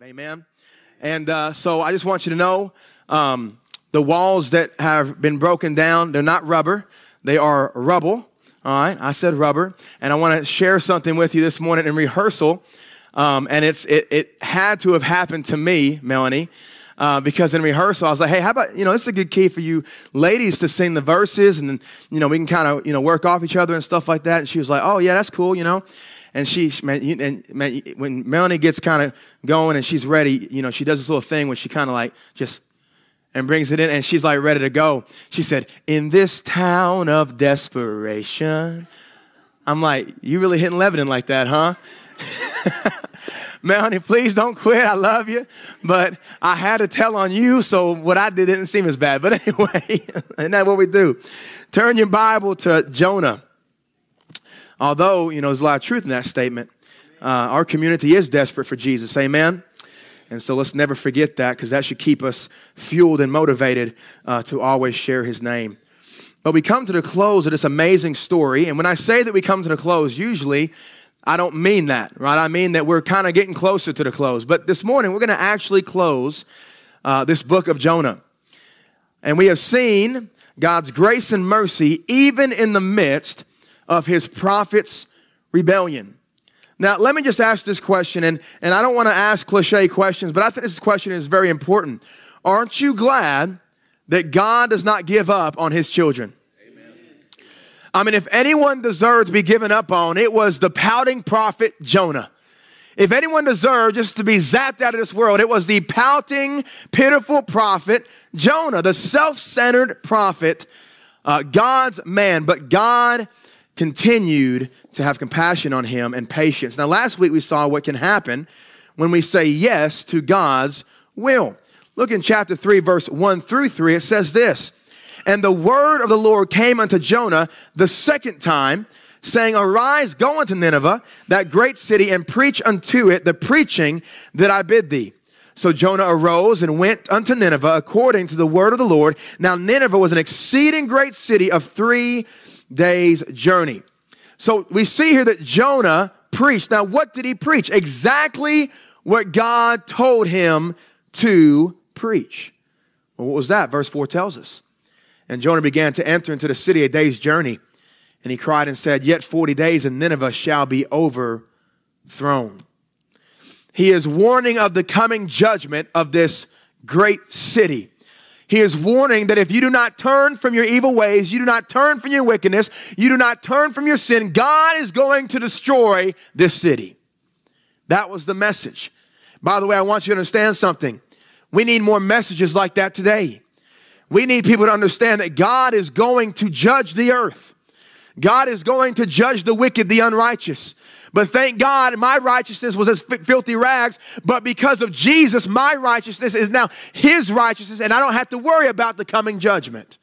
Amen. And uh, so I just want you to know um, the walls that have been broken down, they're not rubber, they are rubble. All right, I said rubber. And I want to share something with you this morning in rehearsal. Um, and it's, it, it had to have happened to me, Melanie. Uh, because in rehearsal, I was like, hey, how about, you know, this is a good key for you ladies to sing the verses and you know, we can kind of, you know, work off each other and stuff like that. And she was like, oh, yeah, that's cool, you know. And she, man, you, and man, when Melanie gets kind of going and she's ready, you know, she does this little thing where she kind of like just and brings it in and she's like ready to go. She said, In this town of desperation. I'm like, You really hitting Lebanon like that, huh? Melanie, please don't quit. I love you. But I had to tell on you, so what I did didn't seem as bad. But anyway, isn't that what we do? Turn your Bible to Jonah. Although, you know, there's a lot of truth in that statement. Uh, our community is desperate for Jesus. Amen. And so let's never forget that because that should keep us fueled and motivated uh, to always share his name. But we come to the close of this amazing story. And when I say that we come to the close, usually I don't mean that, right? I mean that we're kind of getting closer to the close. But this morning, we're going to actually close uh, this book of Jonah. And we have seen God's grace and mercy even in the midst of his prophet's rebellion. Now, let me just ask this question, and, and I don't want to ask cliche questions, but I think this question is very important. Aren't you glad that God does not give up on his children? Amen. I mean, if anyone deserved to be given up on, it was the pouting prophet Jonah. If anyone deserved just to be zapped out of this world, it was the pouting, pitiful prophet Jonah, the self centered prophet, uh, God's man. But God continued to have compassion on him and patience. Now, last week we saw what can happen when we say yes to God's will. Look in chapter 3, verse 1 through 3, it says this And the word of the Lord came unto Jonah the second time, saying, Arise, go unto Nineveh, that great city, and preach unto it the preaching that I bid thee. So Jonah arose and went unto Nineveh according to the word of the Lord. Now, Nineveh was an exceeding great city of three day's journey. So we see here that Jonah preached. Now, what did he preach? Exactly what God told him to preach. Well, what was that? Verse 4 tells us. And Jonah began to enter into the city a day's journey. And he cried and said, Yet 40 days and Nineveh shall be overthrown. He is warning of the coming judgment of this great city. He is warning that if you do not turn from your evil ways, you do not turn from your wickedness, you do not turn from your sin, God is going to destroy this city. That was the message. By the way, I want you to understand something. We need more messages like that today. We need people to understand that God is going to judge the earth. God is going to judge the wicked, the unrighteous. But thank God my righteousness was as filthy rags, but because of Jesus, my righteousness is now his righteousness, and I don't have to worry about the coming judgment.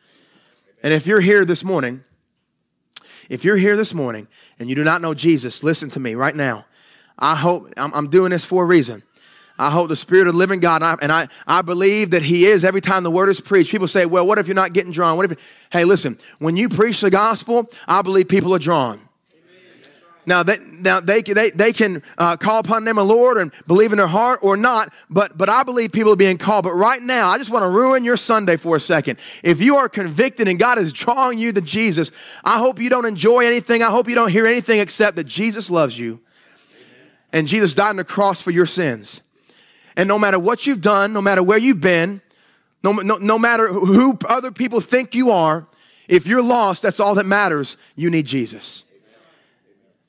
And if you're here this morning, if you're here this morning and you do not know Jesus, listen to me right now. I hope I'm, I'm doing this for a reason. I hope the Spirit of the living God, and I, and I, I believe that He is every time the word is preached. People say, well, what if you're not getting drawn? What if, hey, listen, when you preach the gospel, I believe people are drawn. Now, they, now they, they, they can uh, call upon the name of the Lord and believe in their heart or not, but, but I believe people are being called. But right now, I just want to ruin your Sunday for a second. If you are convicted and God is drawing you to Jesus, I hope you don't enjoy anything. I hope you don't hear anything except that Jesus loves you and Jesus died on the cross for your sins. And no matter what you've done, no matter where you've been, no, no, no matter who other people think you are, if you're lost, that's all that matters. You need Jesus.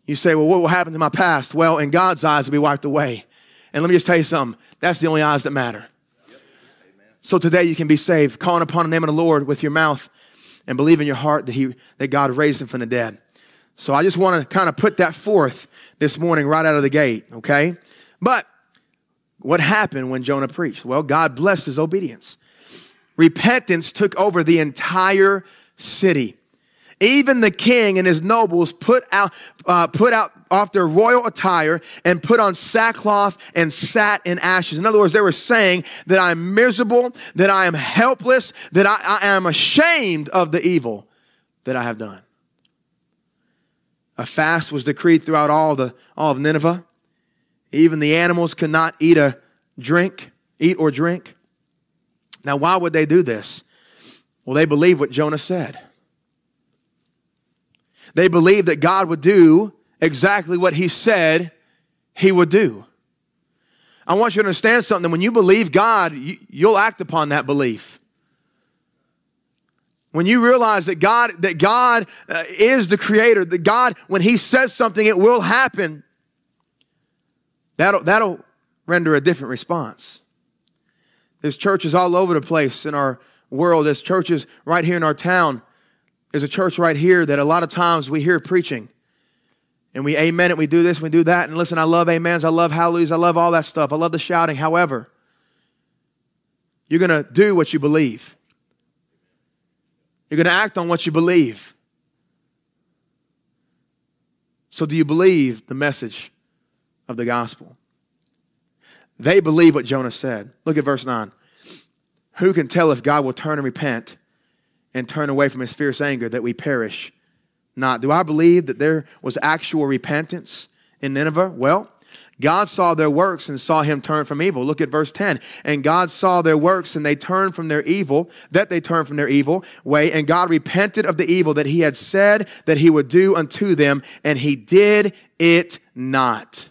You say, well, what will happen to my past? Well, in God's eyes, it'll be wiped away. And let me just tell you something that's the only eyes that matter. So today you can be saved, calling upon the name of the Lord with your mouth and believe in your heart that, he, that God raised him from the dead. So I just want to kind of put that forth this morning right out of the gate, okay? But what happened when Jonah preached? Well, God blessed his obedience. Repentance took over the entire city. Even the king and his nobles put out, uh, put out off their royal attire and put on sackcloth and sat in ashes. In other words, they were saying that I'm miserable, that I am helpless, that I, I am ashamed of the evil that I have done. A fast was decreed throughout all, the, all of Nineveh. Even the animals could not eat a drink, eat or drink. Now, why would they do this? Well, they believe what Jonah said. They believed that God would do exactly what he said he would do. I want you to understand something. When you believe God, you, will act upon that belief. When you realize that God, that God uh, is the creator, that God, when He says something, it will happen, that'll, that'll render a different response. There's churches all over the place in our world. There's churches right here in our town. There's a church right here that a lot of times we hear preaching and we amen it, we do this, we do that. And listen, I love amens, I love hallelujahs, I love all that stuff. I love the shouting. However, you're going to do what you believe. You're going to act on what you believe. So, do you believe the message of the gospel? They believe what Jonah said. Look at verse 9. Who can tell if God will turn and repent and turn away from his fierce anger that we perish not? Do I believe that there was actual repentance in Nineveh? Well, God saw their works and saw him turn from evil. Look at verse 10. And God saw their works and they turned from their evil, that they turned from their evil way. And God repented of the evil that he had said that he would do unto them, and he did it not.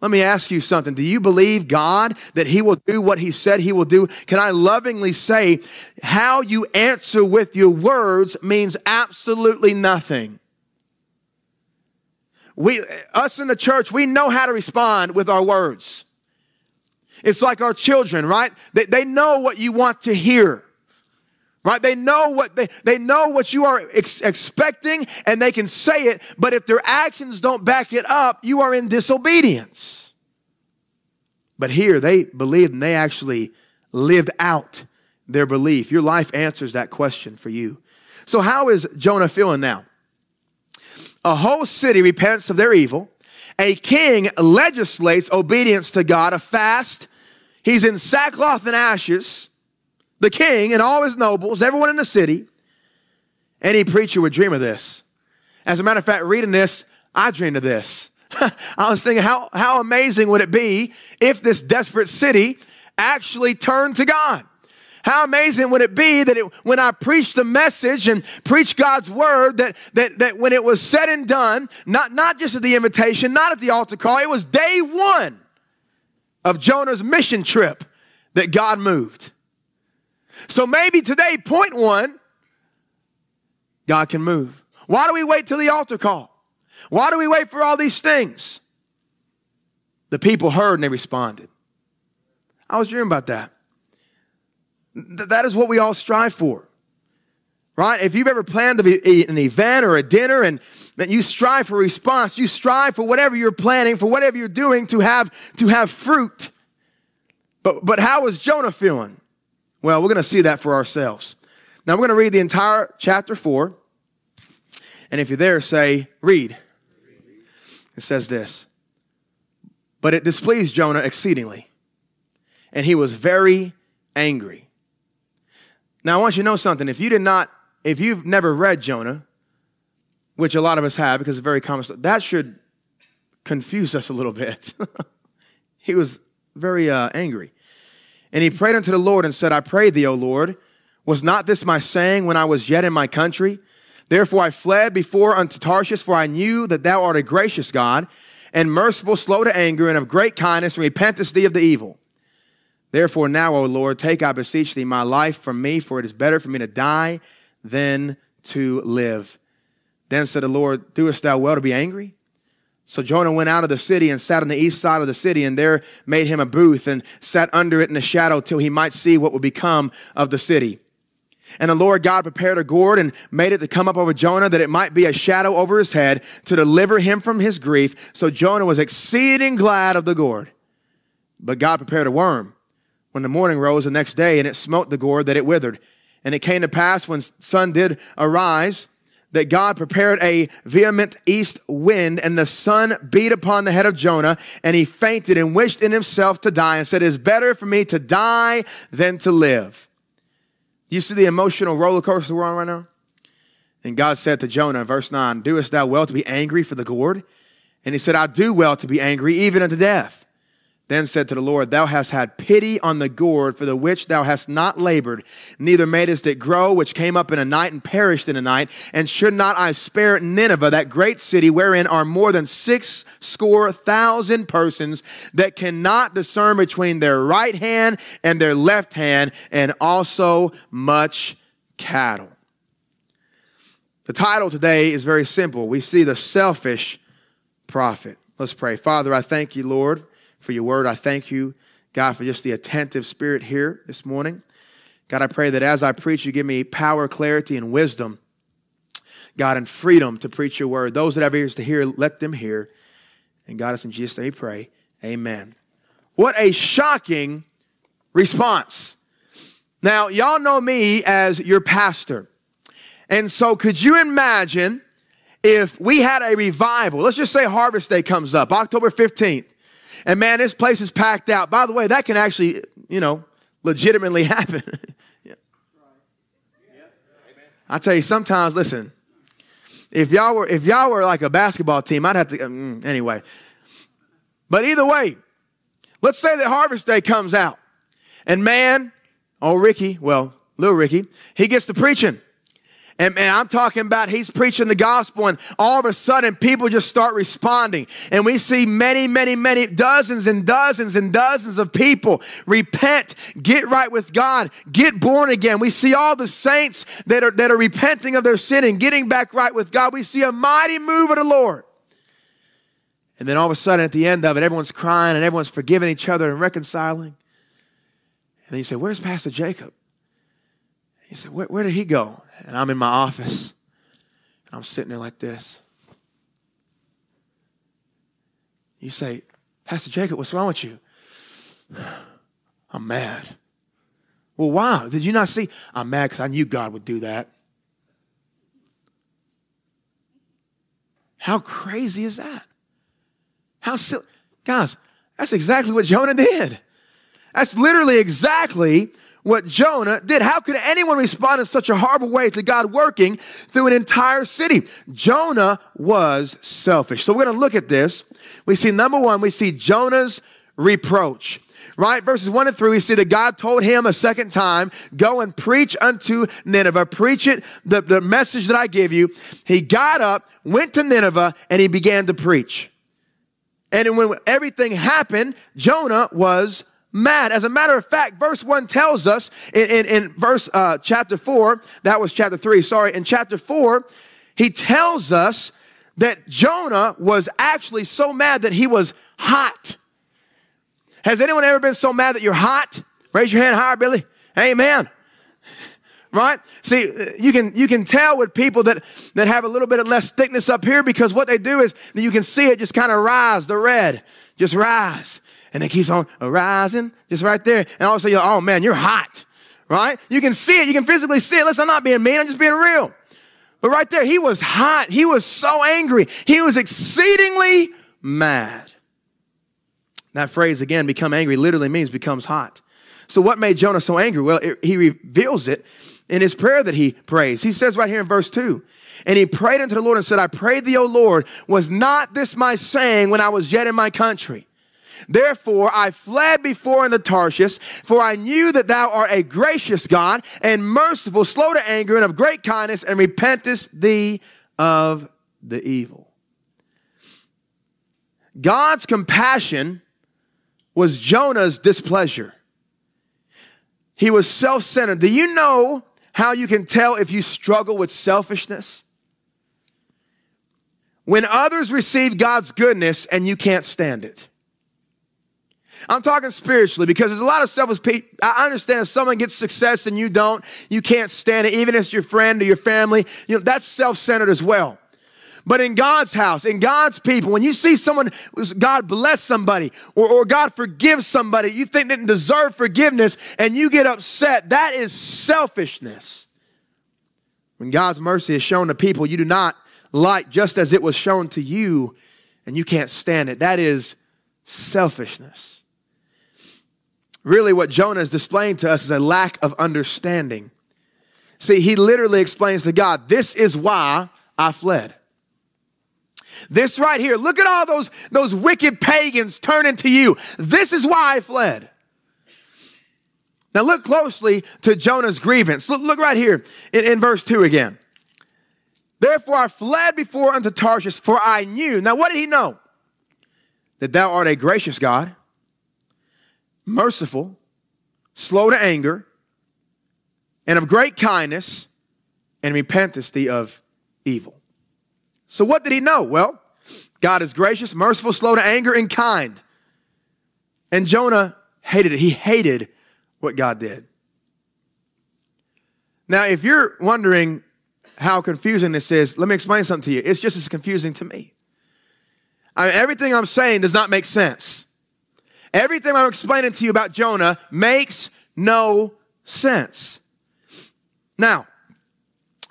Let me ask you something. Do you believe God that He will do what He said He will do? Can I lovingly say, how you answer with your words means absolutely nothing we, us in the church, we know how to respond with our words. It's like our children, right? They, they know what you want to hear. Right? They know what they, they know what you are ex- expecting and they can say it, but if their actions don't back it up, you are in disobedience. But here they believed and they actually lived out their belief. Your life answers that question for you. So how is Jonah feeling now? A whole city repents of their evil. A king legislates obedience to God, a fast. He's in sackcloth and ashes. The king and all his nobles, everyone in the city. Any preacher would dream of this. As a matter of fact, reading this, I dreamed of this. I was thinking, how, how amazing would it be if this desperate city actually turned to God? How amazing would it be that it, when I preached the message and preached God's word, that, that, that when it was said and done, not, not just at the invitation, not at the altar call, it was day one of Jonah's mission trip that God moved. So maybe today, point one, God can move. Why do we wait till the altar call? Why do we wait for all these things? The people heard and they responded. I was dreaming about that. Th- that is what we all strive for. Right? If you've ever planned an event or a dinner and you strive for response, you strive for whatever you're planning, for whatever you're doing to have to have fruit. But but how is Jonah feeling? Well, we're going to see that for ourselves. Now we're going to read the entire chapter 4. And if you're there, say, read. It says this. But it displeased Jonah exceedingly, and he was very angry. Now, I want you to know something. If you did not, if you've never read Jonah, which a lot of us have because it's very common, that should confuse us a little bit. he was very uh, angry. And he prayed unto the Lord and said, I pray thee, O Lord, was not this my saying when I was yet in my country? Therefore I fled before unto Tarshish, for I knew that thou art a gracious God, and merciful, slow to anger, and of great kindness, and repentest thee of the evil. Therefore, now, O Lord, take, I beseech thee, my life from me, for it is better for me to die than to live. Then said the Lord, Doest thou well to be angry? So Jonah went out of the city and sat on the east side of the city, and there made him a booth and sat under it in the shadow till he might see what would become of the city. And the Lord God prepared a gourd and made it to come up over Jonah that it might be a shadow over his head to deliver him from his grief. So Jonah was exceeding glad of the gourd. But God prepared a worm when the morning rose the next day, and it smote the gourd that it withered. And it came to pass when sun did arise that God prepared a vehement east wind, and the sun beat upon the head of Jonah, and he fainted and wished in himself to die, and said, It is better for me to die than to live. You see the emotional roller coaster we're on right now? And God said to Jonah, verse 9, Doest thou well to be angry for the gourd? And he said, I do well to be angry, even unto death. Then said to the Lord, Thou hast had pity on the gourd for the which thou hast not labored, neither madest it grow, which came up in a night and perished in a night. And should not I spare Nineveh, that great city wherein are more than six score thousand persons that cannot discern between their right hand and their left hand, and also much cattle? The title today is very simple. We see the selfish prophet. Let's pray. Father, I thank you, Lord for your word. I thank you, God, for just the attentive spirit here this morning. God, I pray that as I preach, you give me power, clarity, and wisdom, God, and freedom to preach your word. Those that have ears to hear, let them hear. And God, it's in Jesus' name we pray. Amen. What a shocking response. Now, y'all know me as your pastor. And so, could you imagine if we had a revival? Let's just say Harvest Day comes up, October 15th. And man, this place is packed out. By the way, that can actually, you know, legitimately happen. I tell you, sometimes, listen, if y'all were if y'all were like a basketball team, I'd have to um, anyway. But either way, let's say that Harvest Day comes out, and man, oh Ricky, well, little Ricky, he gets to preaching. And man, I'm talking about he's preaching the gospel, and all of a sudden people just start responding. And we see many, many, many, dozens and dozens and dozens of people repent, get right with God, get born again. We see all the saints that are, that are repenting of their sin and getting back right with God. We see a mighty move of the Lord. And then all of a sudden, at the end of it, everyone's crying and everyone's forgiving each other and reconciling. And then you say, Where's Pastor Jacob? He said, where, where did he go? And I'm in my office. And I'm sitting there like this. You say, Pastor Jacob, what's wrong with you? I'm mad. Well, why? Did you not see? I'm mad because I knew God would do that. How crazy is that? How silly. Guys, that's exactly what Jonah did. That's literally exactly what Jonah did. How could anyone respond in such a horrible way to God working through an entire city? Jonah was selfish. So we're going to look at this. We see number one, we see Jonah's reproach. Right? Verses 1 and 3, we see that God told him a second time, Go and preach unto Nineveh. Preach it, the, the message that I give you. He got up, went to Nineveh, and he began to preach. And when everything happened, Jonah was mad. As a matter of fact, verse 1 tells us in, in, in verse uh, chapter 4, that was chapter 3, sorry, in chapter 4, he tells us that Jonah was actually so mad that he was hot. Has anyone ever been so mad that you're hot? Raise your hand higher, Billy. Amen. Right? See, you can you can tell with people that that have a little bit of less thickness up here because what they do is you can see it just kind of rise, the red, just rise and it keeps on rising, just right there. And all of a sudden, you're, oh man, you're hot, right? You can see it, you can physically see it. Listen, I'm not being mean, I'm just being real. But right there, he was hot. He was so angry. He was exceedingly mad. That phrase again, become angry, literally means becomes hot. So, what made Jonah so angry? Well, it, he reveals it in his prayer that he prays. He says right here in verse 2 and he prayed unto the Lord and said, I pray thee, O Lord, was not this my saying when I was yet in my country? Therefore, I fled before in the Tarshish, for I knew that thou art a gracious God and merciful, slow to anger, and of great kindness, and repentest thee of the evil. God's compassion was Jonah's displeasure. He was self centered. Do you know how you can tell if you struggle with selfishness? When others receive God's goodness and you can't stand it. I'm talking spiritually because there's a lot of selfish people. I understand if someone gets success and you don't, you can't stand it, even if it's your friend or your family. You know, that's self-centered as well. But in God's house, in God's people, when you see someone, God bless somebody or, or God forgives somebody, you think they didn't deserve forgiveness and you get upset, that is selfishness. When God's mercy is shown to people you do not like, just as it was shown to you, and you can't stand it, that is selfishness. Really, what Jonah is displaying to us is a lack of understanding. See, he literally explains to God, This is why I fled. This right here. Look at all those, those wicked pagans turning to you. This is why I fled. Now look closely to Jonah's grievance. Look, look right here in, in verse 2 again. Therefore I fled before unto Tarshish, for I knew. Now what did he know? That thou art a gracious God, merciful, slow to anger, and of great kindness, and repentest thee of evil. So what did he know? Well, God is gracious, merciful, slow to anger, and kind. And Jonah hated it. He hated what God did. Now, if you're wondering how confusing this is, let me explain something to you. It's just as confusing to me. I mean, everything I'm saying does not make sense. Everything I'm explaining to you about Jonah makes no sense. Now,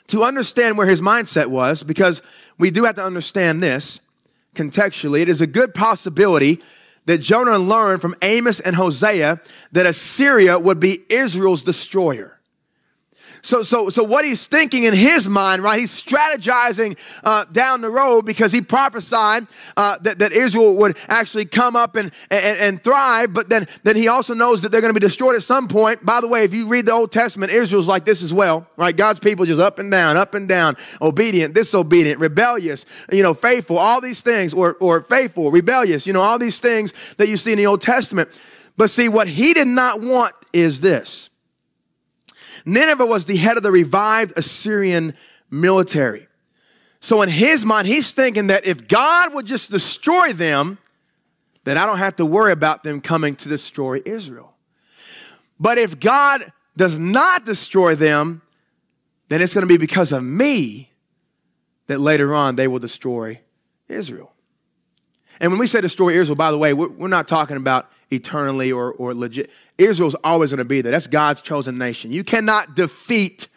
to understand where his mindset was, because we do have to understand this contextually, it is a good possibility that Jonah learned from Amos and Hosea that Assyria would be Israel's destroyer. So, so, so what he's thinking in his mind, right? He's strategizing uh, down the road because he prophesied uh, that, that Israel would actually come up and, and, and thrive, but then, then he also knows that they're going to be destroyed at some point. By the way, if you read the Old Testament, Israel's like this as well, right? God's people just up and down, up and down, obedient, disobedient, rebellious, you know, faithful, all these things, or, or faithful, rebellious, you know, all these things that you see in the Old Testament. But see, what he did not want is this Nineveh was the head of the revived Assyrian military. So in his mind, he's thinking that if God would just destroy them, then I don't have to worry about them coming to destroy Israel. But if God does not destroy them, then it's going to be because of me that later on they will destroy Israel. And when we say destroy Israel, by the way, we're, not talking about eternally or, or legit. Israel's always going to be there. That's God's chosen nation. You cannot defeat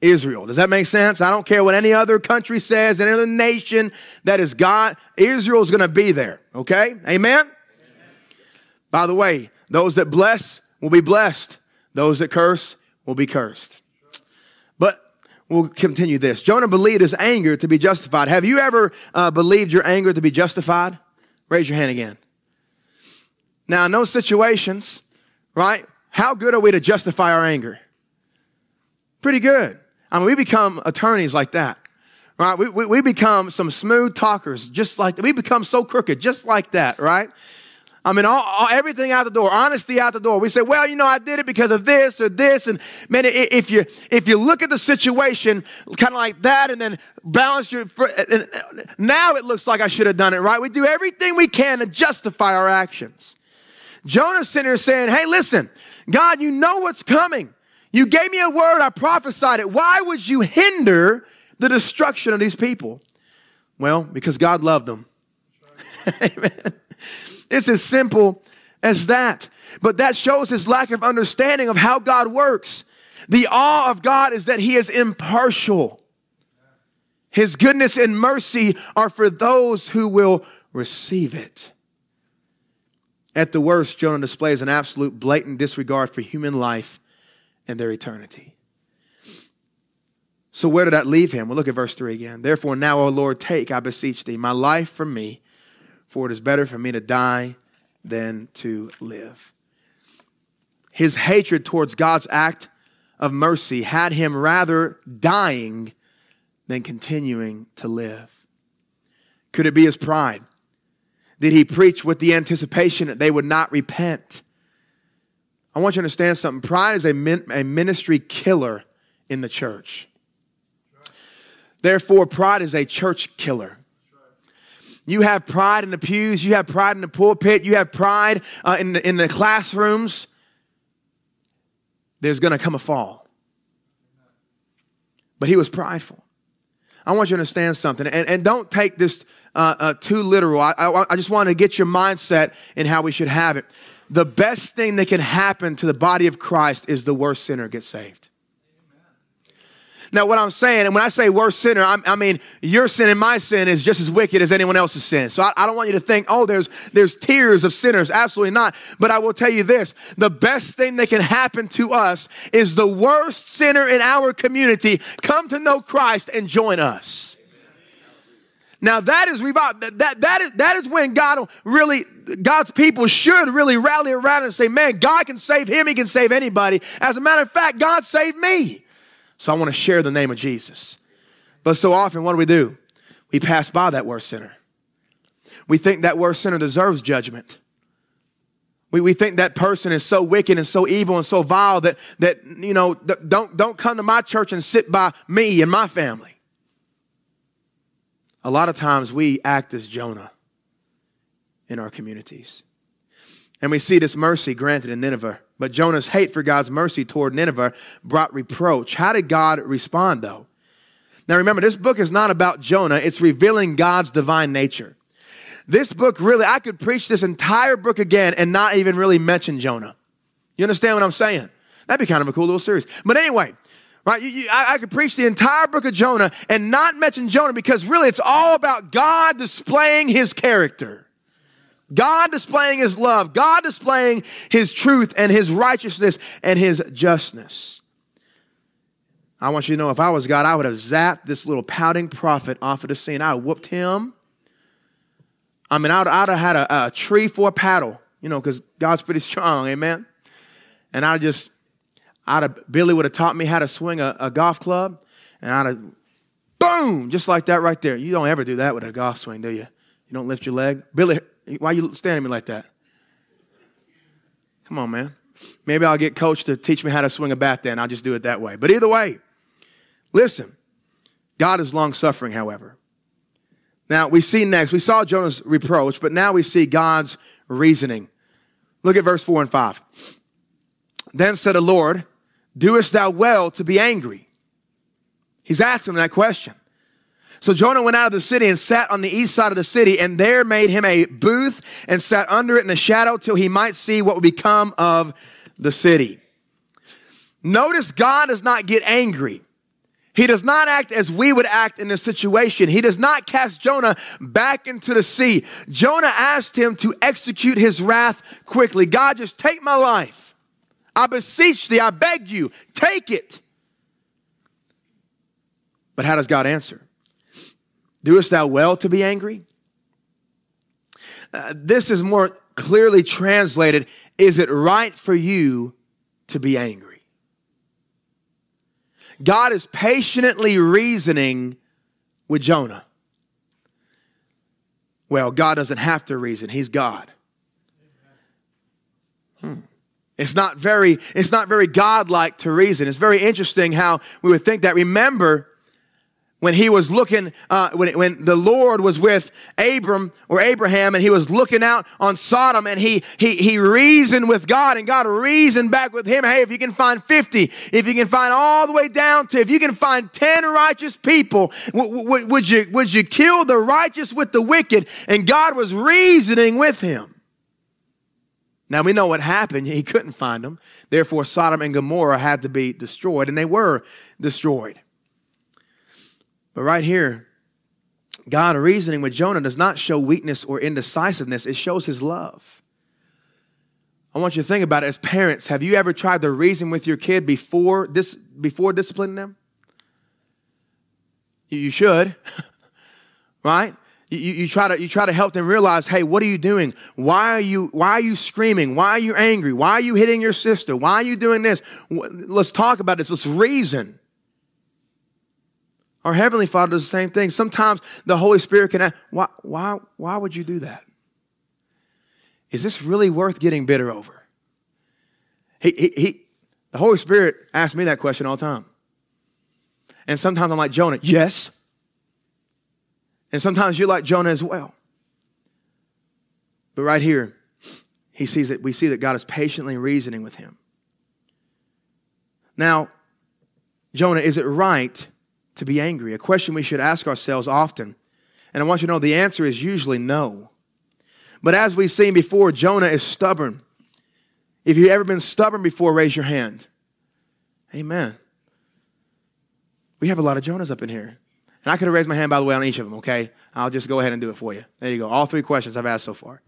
Israel. Does that make sense? I don't care what any other country says, any other nation that is God. Israel's going to be there. Okay? Amen? Amen? By the way, those that bless will be blessed. Those that curse will be cursed. But we'll continue this. Jonah believed his anger to be justified. Have you ever uh, believed your anger to be justified? Raise your hand again. Now, in those situations, right, how good are we to justify our anger? Pretty good. I mean, we become attorneys like that, right? We, we, we become some smooth talkers, just like We become so crooked, just like that, right? I mean, all, all, everything out the door, honesty out the door. We say, well, you know, I did it because of this or this. And man, if you if you look at the situation kind of like that and then balance your, now it looks like I should have done it, right? We do everything we can to justify our actions. Jonah's sitting there saying, Hey, listen, God, you know what's coming. You gave me a word, I prophesied it. Why would you hinder the destruction of these people? Well, because God loved them. Amen. It's as simple as that. But that shows his lack of understanding of how God works. The awe of God is that he is impartial. His goodness and mercy are for those who will receive it. At the worst, Jonah displays an absolute blatant disregard for human life and their eternity. So, where did that leave him? Well, look at verse 3 again. Therefore, now, O Lord, take, I beseech thee, my life from me, for it is better for me to die than to live. His hatred towards God's act of mercy had him rather dying than continuing to live. Could it be his pride? Did he preach with the anticipation that they would not repent. I want you to understand something. Pride is a, min- a ministry killer in the church. Therefore, pride is a church killer. You have pride in the pews, you have pride in the pulpit, you have pride uh, in, the, in the classrooms. There's going to come a fall. But he was prideful. I want you to understand something. And, and don't take this uh, uh, too literal. I, I, I just want to get your mindset in how we should have it. The best thing that can happen to the body of Christ is the worst sinner gets saved. Now, what I'm saying, and when I say worst sinner, I'm, i mean your sin and my sin is just as wicked as anyone else's sin. So I, I, don't want you to think, oh, there's there's tiers of sinners. Absolutely not. But I will tell you this: the best thing that can happen to us is the worst sinner in our community come to know Christ and join us. Now that is revival. That, that, that, is, that is when God really, God's people should really rally around and say, man, God can save him. He can save anybody. As a matter of fact, God saved me. So I want to share the name of Jesus. But so often, what do we do? We pass by that worst sinner. We think that worst sinner deserves judgment. We, we think that person is so wicked and so evil and so vile that, that you know, don't, don't come to my church and sit by me and my family. A lot of times we act as Jonah in our communities. And we see this mercy granted in Nineveh. But Jonah's hate for God's mercy toward Nineveh brought reproach. How did God respond, though? Now remember, this book is not about Jonah, it's revealing God's divine nature. This book really, I could preach this entire book again and not even really mention Jonah. You understand what I'm saying? That'd be kind of a cool little series. But anyway, Right? You, you, I, I could preach the entire book of Jonah and not mention Jonah because really it's all about God displaying his character. God displaying his love, God displaying his truth and his righteousness and his justness. I want you to know if I was God, I would have zapped this little pouting prophet off of the scene. I whooped him. I mean, I'd, I'd have had a, a tree for a paddle, you know, because God's pretty strong, amen? And I just I'd have, Billy would have taught me how to swing a, a golf club, and I'd have, boom, just like that right there. You don't ever do that with a golf swing, do you? You don't lift your leg. Billy, why are you standing me like that? Come on, man. Maybe I'll get coach to teach me how to swing a bat then. I'll just do it that way. But either way, listen, God is long suffering, however. Now we see next, we saw Jonah's reproach, but now we see God's reasoning. Look at verse 4 and 5. Then said the Lord, Doest thou well to be angry? He's asking him that question. So Jonah went out of the city and sat on the east side of the city, and there made him a booth and sat under it in the shadow till he might see what would become of the city. Notice God does not get angry. He does not act as we would act in this situation. He does not cast Jonah back into the sea. Jonah asked him to execute his wrath quickly. God, just take my life. I beseech thee, I beg you, take it. But how does God answer? Doest thou well to be angry? Uh, this is more clearly translated Is it right for you to be angry? God is patiently reasoning with Jonah. Well, God doesn't have to reason, He's God. It's not very, it's not very godlike to reason. It's very interesting how we would think that. Remember, when he was looking, uh, when, when the Lord was with Abram or Abraham and he was looking out on Sodom and he, he, he reasoned with God and God reasoned back with him. Hey, if you can find 50, if you can find all the way down to, if you can find 10 righteous people, w- w- would you, would you kill the righteous with the wicked? And God was reasoning with him. Now we know what happened. He couldn't find them. Therefore, Sodom and Gomorrah had to be destroyed, and they were destroyed. But right here, God reasoning with Jonah does not show weakness or indecisiveness, it shows his love. I want you to think about it as parents. Have you ever tried to reason with your kid before, this, before disciplining them? You should, right? You, you, try to, you try to help them realize, hey, what are you doing? Why are you, why are you screaming? Why are you angry? Why are you hitting your sister? Why are you doing this? Let's talk about this. Let's reason. Our Heavenly Father does the same thing. Sometimes the Holy Spirit can ask, why, why, why would you do that? Is this really worth getting bitter over? He, he, he, the Holy Spirit asks me that question all the time. And sometimes I'm like, Jonah, yes. And sometimes you're like Jonah as well. But right here, he sees that we see that God is patiently reasoning with him. Now, Jonah, is it right to be angry? A question we should ask ourselves often. And I want you to know the answer is usually no. But as we've seen before, Jonah is stubborn. If you've ever been stubborn before, raise your hand. Amen. We have a lot of Jonahs up in here. And I could have raised my hand, by the way, on each of them, okay? I'll just go ahead and do it for you. There you go. All three questions I've asked so far.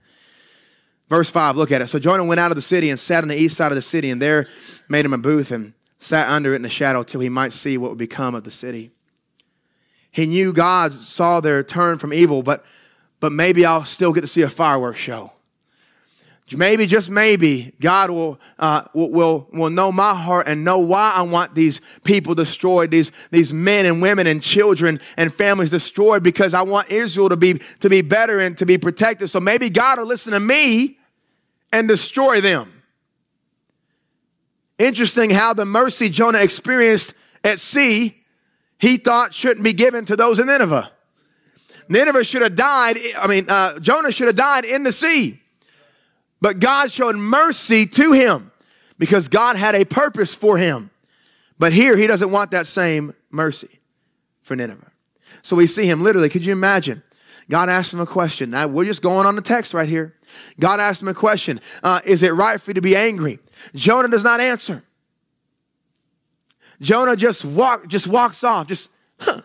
Verse 5, look at it. So Jonah went out of the city and sat on the east side of the city, and there made him a booth and sat under it in the shadow till he might see what would become of the city. he knew God saw their turn from evil, but, but maybe I'll still get to see a fireworks show. Maybe, just maybe, God will, uh, will, will know my heart and know why I want these people destroyed, these, these men and women and children and families destroyed, because I want Israel to be, to be better and to be protected. So maybe God will listen to me and destroy them. Interesting how the mercy Jonah experienced at sea, he thought shouldn't be given to those in Nineveh. Nineveh should have died, I mean, uh, Jonah should have died in the sea. But God showed mercy to him because God had a purpose for him. But here, he doesn't want that same mercy for Nineveh. So we see him literally, could you imagine? God asked him a question. Now, we're just going on the text right here. God asked him a question uh, Is it right for you to be angry? Jonah does not answer. Jonah just walk, just walks off, just huh,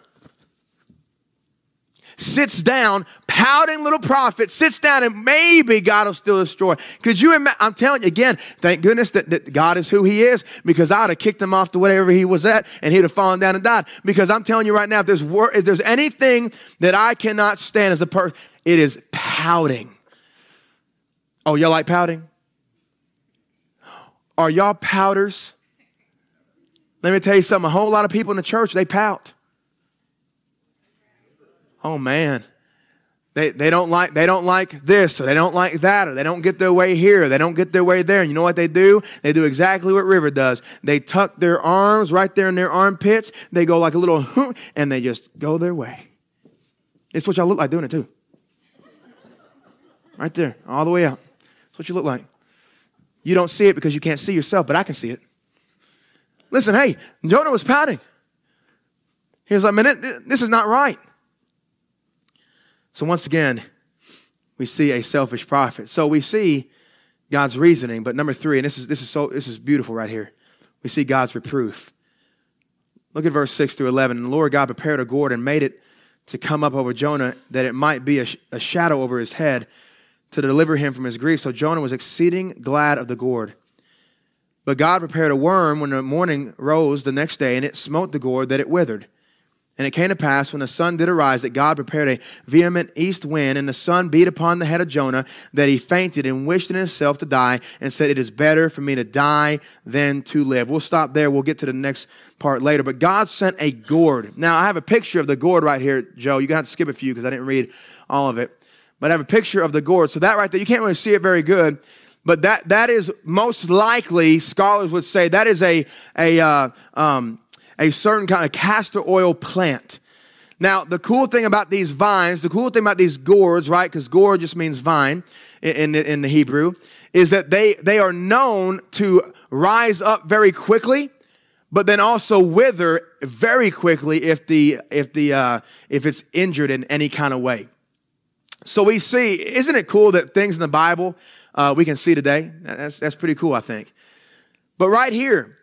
sits down, pouting little prophet, sits down, and maybe God will still destroy. Could you imagine? I'm telling you again, thank goodness that, that God is who He is, because I'd have kicked him off to whatever he was at, and he'd have fallen down and died. Because I'm telling you right now, if there's wor- if there's anything that I cannot stand as a person, it is pouting. Oh, y'all like pouting? Are y'all pouters? Let me tell you something. A whole lot of people in the church, they pout. Oh man. They, they don't like they don't like this or they don't like that or they don't get their way here they don't get their way there. And you know what they do? They do exactly what river does. They tuck their arms right there in their armpits. They go like a little and they just go their way. It's what y'all look like doing it too. Right there all the way out. That's what you look like. You don't see it because you can't see yourself but i can see it. Listen hey jonah was pouting. He was like man this is not right so once again, we see a selfish prophet. So we see God's reasoning, but number three, and this is this is so this is beautiful right here. We see God's reproof. Look at verse 6 through 11. And the Lord God prepared a gourd and made it to come up over Jonah, that it might be a, a shadow over his head to deliver him from his grief. So Jonah was exceeding glad of the gourd. But God prepared a worm when the morning rose the next day, and it smote the gourd that it withered. And it came to pass when the sun did arise that God prepared a vehement east wind, and the sun beat upon the head of Jonah, that he fainted and wished in himself to die, and said, It is better for me to die than to live. We'll stop there. We'll get to the next part later. But God sent a gourd. Now, I have a picture of the gourd right here, Joe. You're going to have to skip a few because I didn't read all of it. But I have a picture of the gourd. So that right there, you can't really see it very good. But that, that is most likely, scholars would say, that is a, a uh, um, a certain kind of castor oil plant. Now, the cool thing about these vines, the cool thing about these gourds, right? Because gourd just means vine in, in, in the Hebrew, is that they, they are known to rise up very quickly, but then also wither very quickly if the if the uh, if it's injured in any kind of way. So we see, isn't it cool that things in the Bible uh, we can see today? That's that's pretty cool, I think. But right here,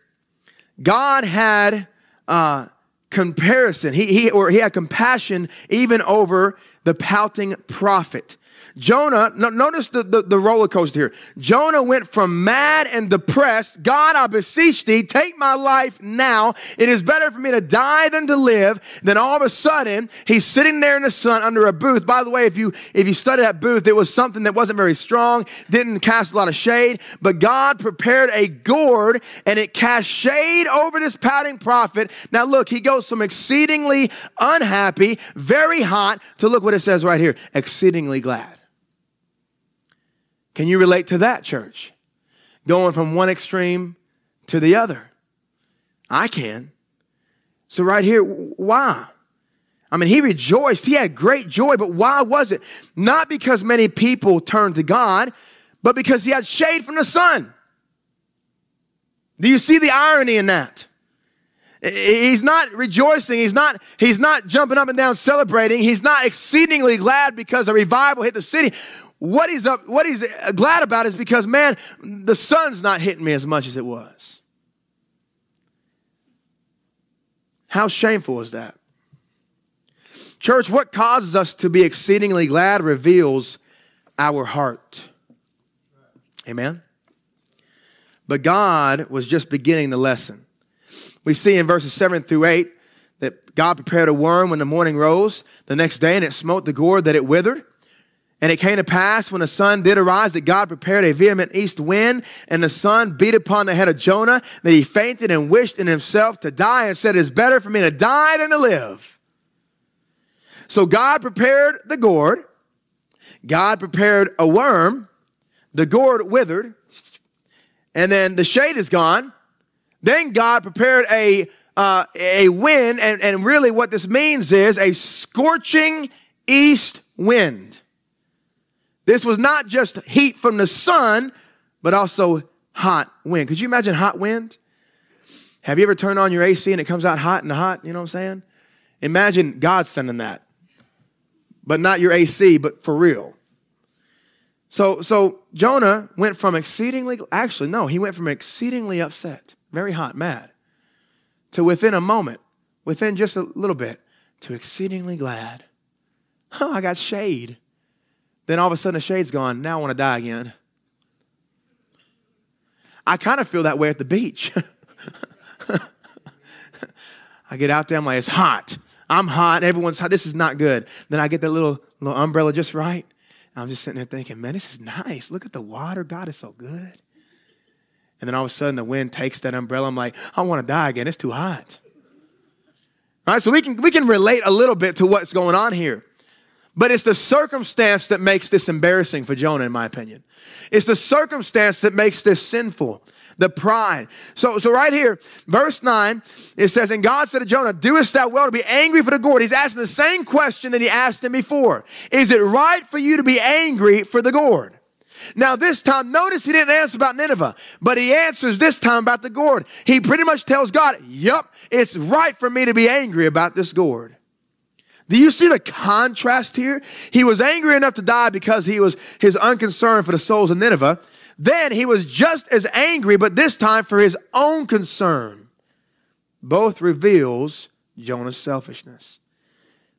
God had uh, comparison. He, he, or he had compassion even over the pouting prophet. Jonah, no, notice the, the, the, roller coaster here. Jonah went from mad and depressed, God, I beseech thee, take my life now. It is better for me to die than to live. Then all of a sudden, he's sitting there in the sun under a booth. By the way, if you if you study that booth, it was something that wasn't very strong, didn't cast a lot of shade, but God prepared a gourd and it cast shade over this pouting prophet. Now look, he goes from exceedingly unhappy, very hot, to look what it says right here, exceedingly glad. Can you relate to that, church? Going from one extreme to the other. I can. So, right here, why? I mean, he rejoiced. He had great joy, but why was it? Not because many people turned to God, but because he had shade from the sun. Do you see the irony in that? He's not rejoicing. He's not, he's not jumping up and down celebrating. He's not exceedingly glad because a revival hit the city. What he's up, what he's uh, glad about is because, man, the sun's not hitting me as much as it was. How shameful is that? Church, what causes us to be exceedingly glad reveals our heart. Amen? But God was just beginning the lesson. We see in verses 7 through 8 that God prepared a worm when the morning rose the next day, and it smote the gourd that it withered. And it came to pass when the sun did arise that God prepared a vehement east wind, and the sun beat upon the head of Jonah, that he fainted and wished in himself to die, and said, It is better for me to die than to live. So God prepared the gourd, God prepared a worm, the gourd withered, and then the shade is gone. Then God prepared a, uh, a wind, and, and really what this means is a scorching east wind. This was not just heat from the sun, but also hot wind. Could you imagine hot wind? Have you ever turned on your AC and it comes out hot and hot? You know what I'm saying? Imagine God sending that, but not your AC, but for real. So, so Jonah went from exceedingly, actually, no, he went from exceedingly upset, very hot, mad, to within a moment, within just a little bit, to exceedingly glad. Oh, I got shade. Then all of a sudden the shade's gone. Now I want to die again. I kind of feel that way at the beach. I get out there, I'm like, it's hot. I'm hot. Everyone's hot. This is not good. Then I get that little, little umbrella just right. I'm just sitting there thinking, man, this is nice. Look at the water. God is so good. And then all of a sudden the wind takes that umbrella. I'm like, I want to die again. It's too hot. All right, so we can, we can relate a little bit to what's going on here. But it's the circumstance that makes this embarrassing for Jonah, in my opinion. It's the circumstance that makes this sinful. The pride. So, so right here, verse 9, it says, And God said to Jonah, Doest thou well to be angry for the gourd? He's asking the same question that he asked him before. Is it right for you to be angry for the gourd? Now, this time, notice he didn't answer about Nineveh, but he answers this time about the gourd. He pretty much tells God, Yup, it's right for me to be angry about this gourd. Do you see the contrast here? He was angry enough to die because he was his unconcern for the souls of Nineveh. Then he was just as angry, but this time for his own concern. Both reveals Jonah's selfishness.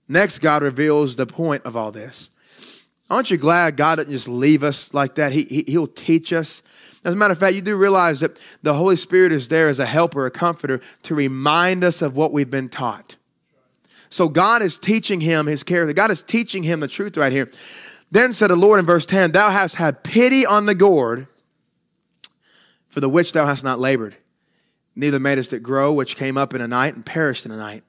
Next, God reveals the point of all this. Aren't you glad God doesn't just leave us like that? He, he, he'll teach us. As a matter of fact, you do realize that the Holy Spirit is there as a helper, a comforter, to remind us of what we've been taught. So God is teaching him his character. God is teaching him the truth right here. Then said the Lord in verse 10, Thou hast had pity on the gourd, for the which thou hast not labored. Neither madest it grow, which came up in a night and perished in a night.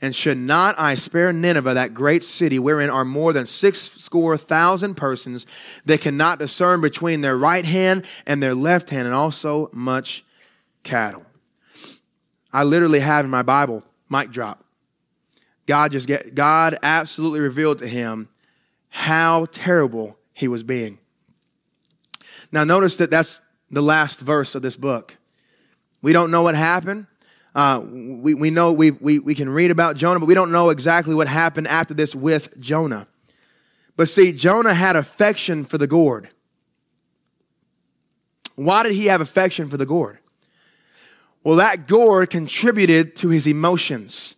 And should not I spare Nineveh, that great city, wherein are more than six score thousand persons that cannot discern between their right hand and their left hand, and also much cattle? I literally have in my Bible, mic drop. God just get God absolutely revealed to him how terrible he was being. Now notice that that's the last verse of this book. We don't know what happened. Uh, we, we know we, we, we can read about Jonah, but we don't know exactly what happened after this with Jonah. But see, Jonah had affection for the gourd. Why did he have affection for the gourd? Well, that gourd contributed to his emotions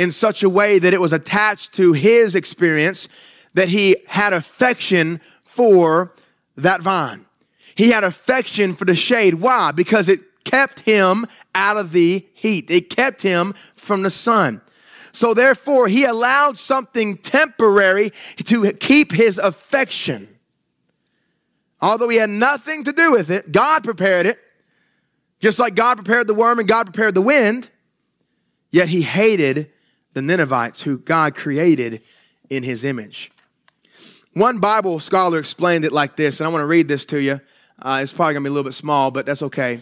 in such a way that it was attached to his experience that he had affection for that vine. He had affection for the shade. Why? Because it kept him out of the heat. It kept him from the sun. So therefore, he allowed something temporary to keep his affection. Although he had nothing to do with it, God prepared it. Just like God prepared the worm and God prepared the wind, yet he hated the Ninevites, who God created in his image. One Bible scholar explained it like this, and I want to read this to you. Uh, it's probably going to be a little bit small, but that's okay.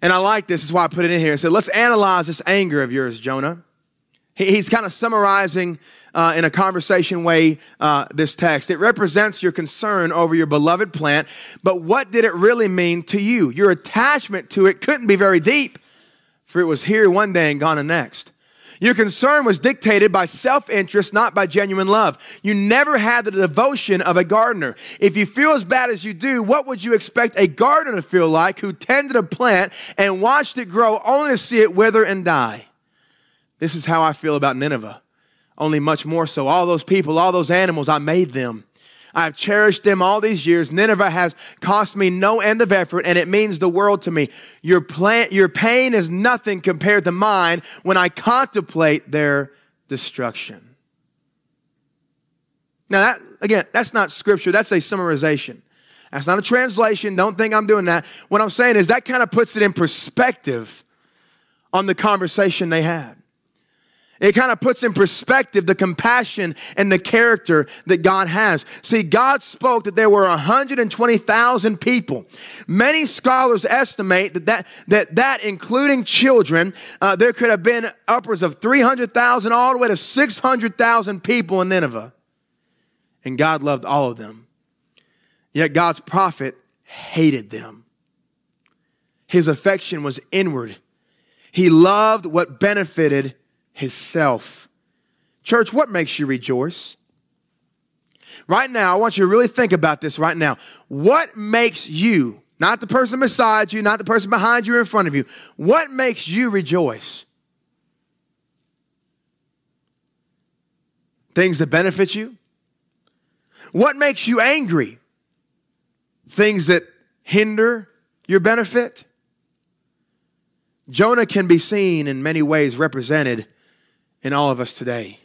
And I like this, is why I put it in here. It said, Let's analyze this anger of yours, Jonah. He, he's kind of summarizing uh, in a conversation way uh, this text. It represents your concern over your beloved plant, but what did it really mean to you? Your attachment to it couldn't be very deep, for it was here one day and gone the next. Your concern was dictated by self interest, not by genuine love. You never had the devotion of a gardener. If you feel as bad as you do, what would you expect a gardener to feel like who tended a plant and watched it grow only to see it wither and die? This is how I feel about Nineveh, only much more so. All those people, all those animals, I made them. I've cherished them all these years. Nineveh has cost me no end of effort, and it means the world to me. Your, plan, your pain is nothing compared to mine when I contemplate their destruction. Now, that, again, that's not scripture, that's a summarization. That's not a translation. Don't think I'm doing that. What I'm saying is that kind of puts it in perspective on the conversation they had. It kind of puts in perspective the compassion and the character that God has. See, God spoke that there were 120,000 people. Many scholars estimate that that, that, that including children, uh, there could have been upwards of 300,000 all the way to 600,000 people in Nineveh. And God loved all of them. Yet God's prophet hated them. His affection was inward. He loved what benefited himself. Church, what makes you rejoice? Right now, I want you to really think about this right now. What makes you, not the person beside you, not the person behind you or in front of you, what makes you rejoice? Things that benefit you? What makes you angry? Things that hinder your benefit? Jonah can be seen in many ways represented in all of us today.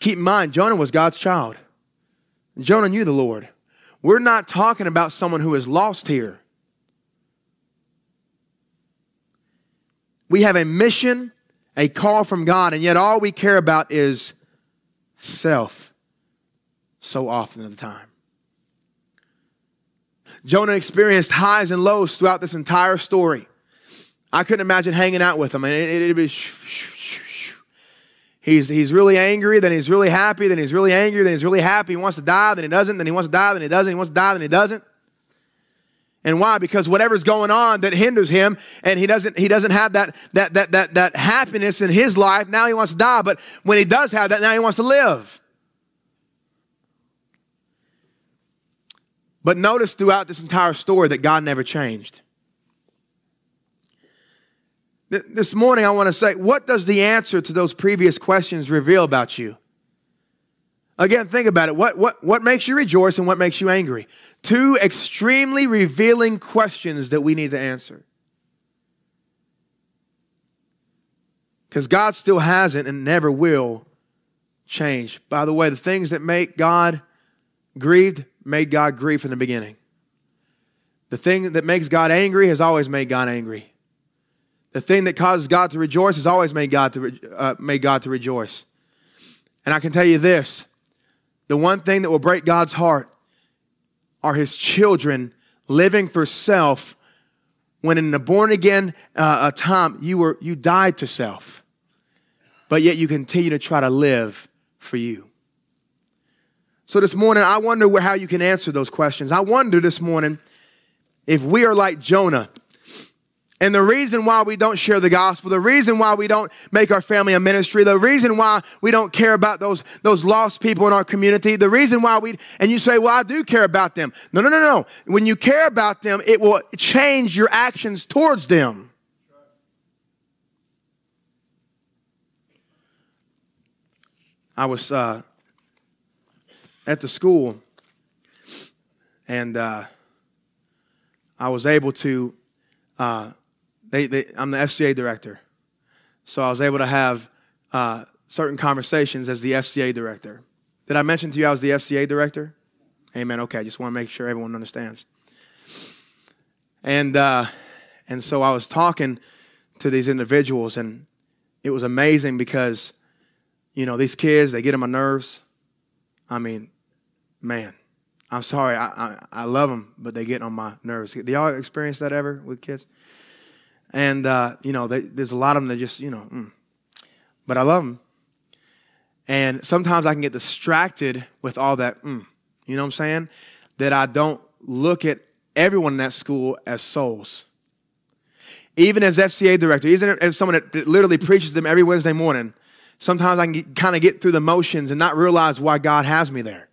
Keep in mind, Jonah was God's child. Jonah knew the Lord. We're not talking about someone who is lost here. We have a mission, a call from God, and yet all we care about is self so often of the time. Jonah experienced highs and lows throughout this entire story. I couldn't imagine hanging out with him. It, it, it He's, he's really angry, then he's really happy, then he's really angry, then he's really happy. He wants to die, then he doesn't, then he wants to die, then he doesn't, he wants to die, then he doesn't. And why? Because whatever's going on that hinders him, and he doesn't, he doesn't have that, that, that, that, that happiness in his life, now he wants to die. But when he does have that, now he wants to live. But notice throughout this entire story that God never changed. This morning, I want to say, what does the answer to those previous questions reveal about you? Again, think about it. What, what, what makes you rejoice and what makes you angry? Two extremely revealing questions that we need to answer. Because God still hasn't and never will change. By the way, the things that make God grieved made God grieve from the beginning. The thing that makes God angry has always made God angry. The thing that causes God to rejoice has always made God to, uh, made God to rejoice. And I can tell you this the one thing that will break God's heart are his children living for self when in the born again uh, time you were you died to self but yet you continue to try to live for you so this morning i wonder how you can answer those questions i wonder this morning if we are like jonah and the reason why we don't share the gospel, the reason why we don't make our family a ministry, the reason why we don't care about those, those lost people in our community, the reason why we, and you say, well, I do care about them. No, no, no, no. When you care about them, it will change your actions towards them. I was uh, at the school and uh, I was able to. Uh, they, they, I'm the FCA director. So I was able to have uh, certain conversations as the FCA director. Did I mention to you I was the FCA director? Amen. Okay, I just want to make sure everyone understands. And, uh, and so I was talking to these individuals, and it was amazing because, you know, these kids, they get on my nerves. I mean, man, I'm sorry, I, I, I love them, but they get on my nerves. Do y'all experience that ever with kids? And, uh, you know, they, there's a lot of them that just, you know, mm. but I love them. And sometimes I can get distracted with all that, mm, you know what I'm saying? That I don't look at everyone in that school as souls. Even as FCA director, even as someone that literally preaches them every Wednesday morning, sometimes I can kind of get through the motions and not realize why God has me there.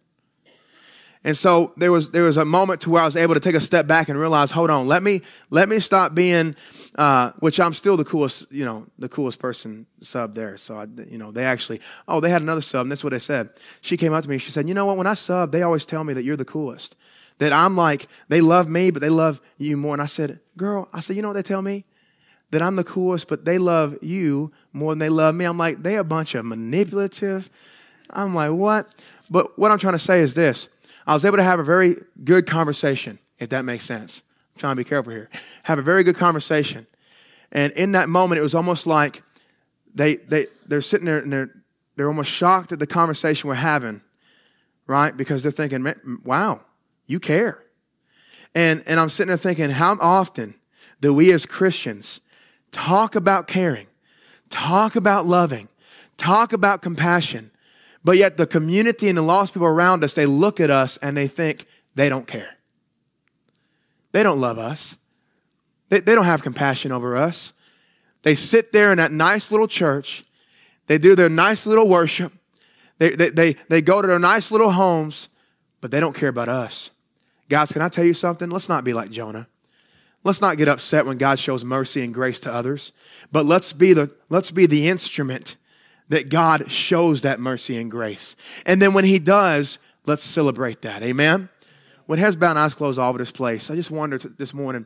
And so there was there was a moment to where I was able to take a step back and realize, hold on, let me let me stop being, uh, which I'm still the coolest, you know, the coolest person sub there. So I, you know, they actually, oh, they had another sub, and that's what they said. She came up to me, she said, you know what? When I sub, they always tell me that you're the coolest. That I'm like, they love me, but they love you more. And I said, girl, I said, you know what they tell me? That I'm the coolest, but they love you more than they love me. I'm like, they a bunch of manipulative. I'm like, what? But what I'm trying to say is this I was able to have a very good conversation, if that makes sense. I'm trying to be careful here. Have a very good conversation. And in that moment, it was almost like they, they, they're sitting there and they're, they're almost shocked at the conversation we're having, right? Because they're thinking, wow, you care. And, and I'm sitting there thinking, how often do we as Christians talk about caring, talk about loving, talk about compassion, but yet the community and the lost people around us, they look at us and they think they don't care. They don't love us. They, they don't have compassion over us. They sit there in that nice little church. They do their nice little worship. They, they, they, they go to their nice little homes, but they don't care about us. Guys, can I tell you something? Let's not be like Jonah. Let's not get upset when God shows mercy and grace to others, but let's be the, let's be the instrument that God shows that mercy and grace. And then when He does, let's celebrate that. Amen? When heads bowed and eyes closed all over this place, I just wondered this morning